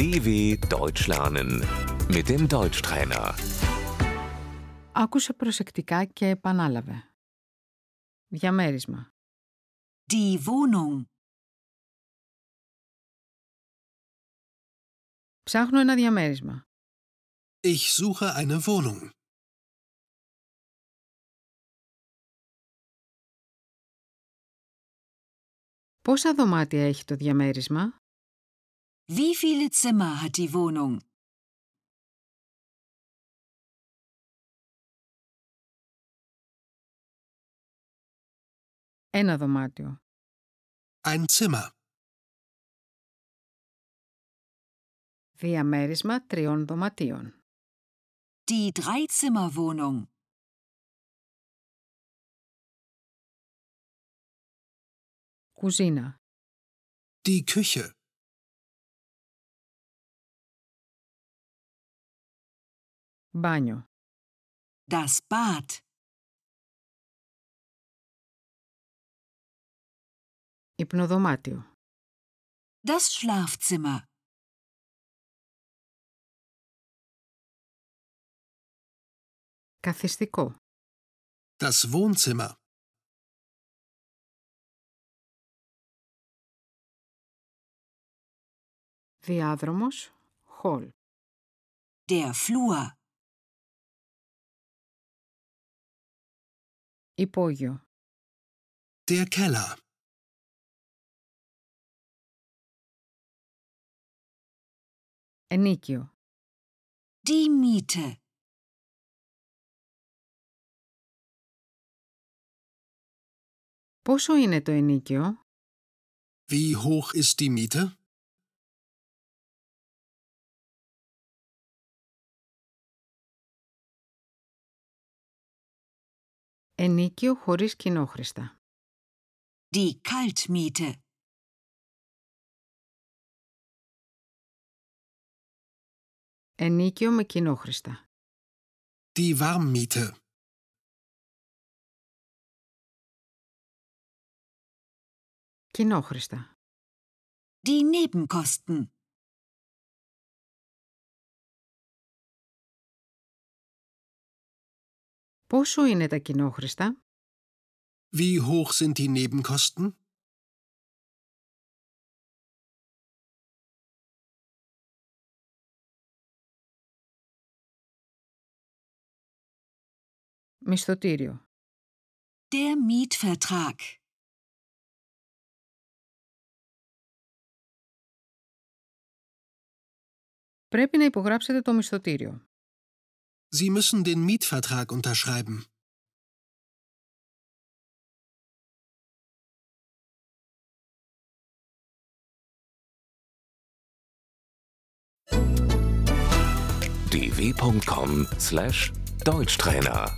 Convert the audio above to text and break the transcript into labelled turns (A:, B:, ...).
A: DW Deutsch lernen mit dem Deutschtrainer.
B: Άκουσε προσεκτικά και επανάλαβε. Διαμέρισμα.
C: Die Wohnung.
B: Ψάχνω ένα διαμέρισμα.
D: Ich suche eine Wohnung.
B: Πόσα δωμάτια έχει το διαμέρισμα;
C: Wie viele Zimmer hat die Wohnung?
B: Ένα δωμάτιο.
D: Ein Zimmer.
B: Διαμέρισμα τριών δωματίων.
C: Die Dreizimmerwohnung.
B: Κουζίνα.
D: Die Küche.
B: Μπάνιο.
C: Das Bad.
B: Υπνοδωμάτιο.
C: Das Schlafzimmer.
B: Καθιστικό.
D: Das Wohnzimmer.
B: Διάδρομος. Χολ.
C: Der Flur.
B: Υπόγειο.
D: Der Keller.
B: Ενίκιο.
C: Die Miete.
B: Πόσο είναι το ενίκιο?
D: Wie hoch ist die Miete?
B: Ενίκιο χωρίς κοινόχρηστα.
C: Die Kaltmiete.
B: Ενίκιο με κοινόχρηστα.
D: Die Warmmiete.
B: Κοινόχρηστα.
C: Die Nebenkosten.
B: Πόσο είναι τα κοινόχρηστα;
D: Wie hoch sind die Nebenkosten?
B: Μισθωτήριο.
C: Der Mietvertrag.
B: Πρέπει να υπογράψετε το μισθωτήριο.
D: Sie müssen den Mietvertrag unterschreiben.
A: dw.com/deutschtrainer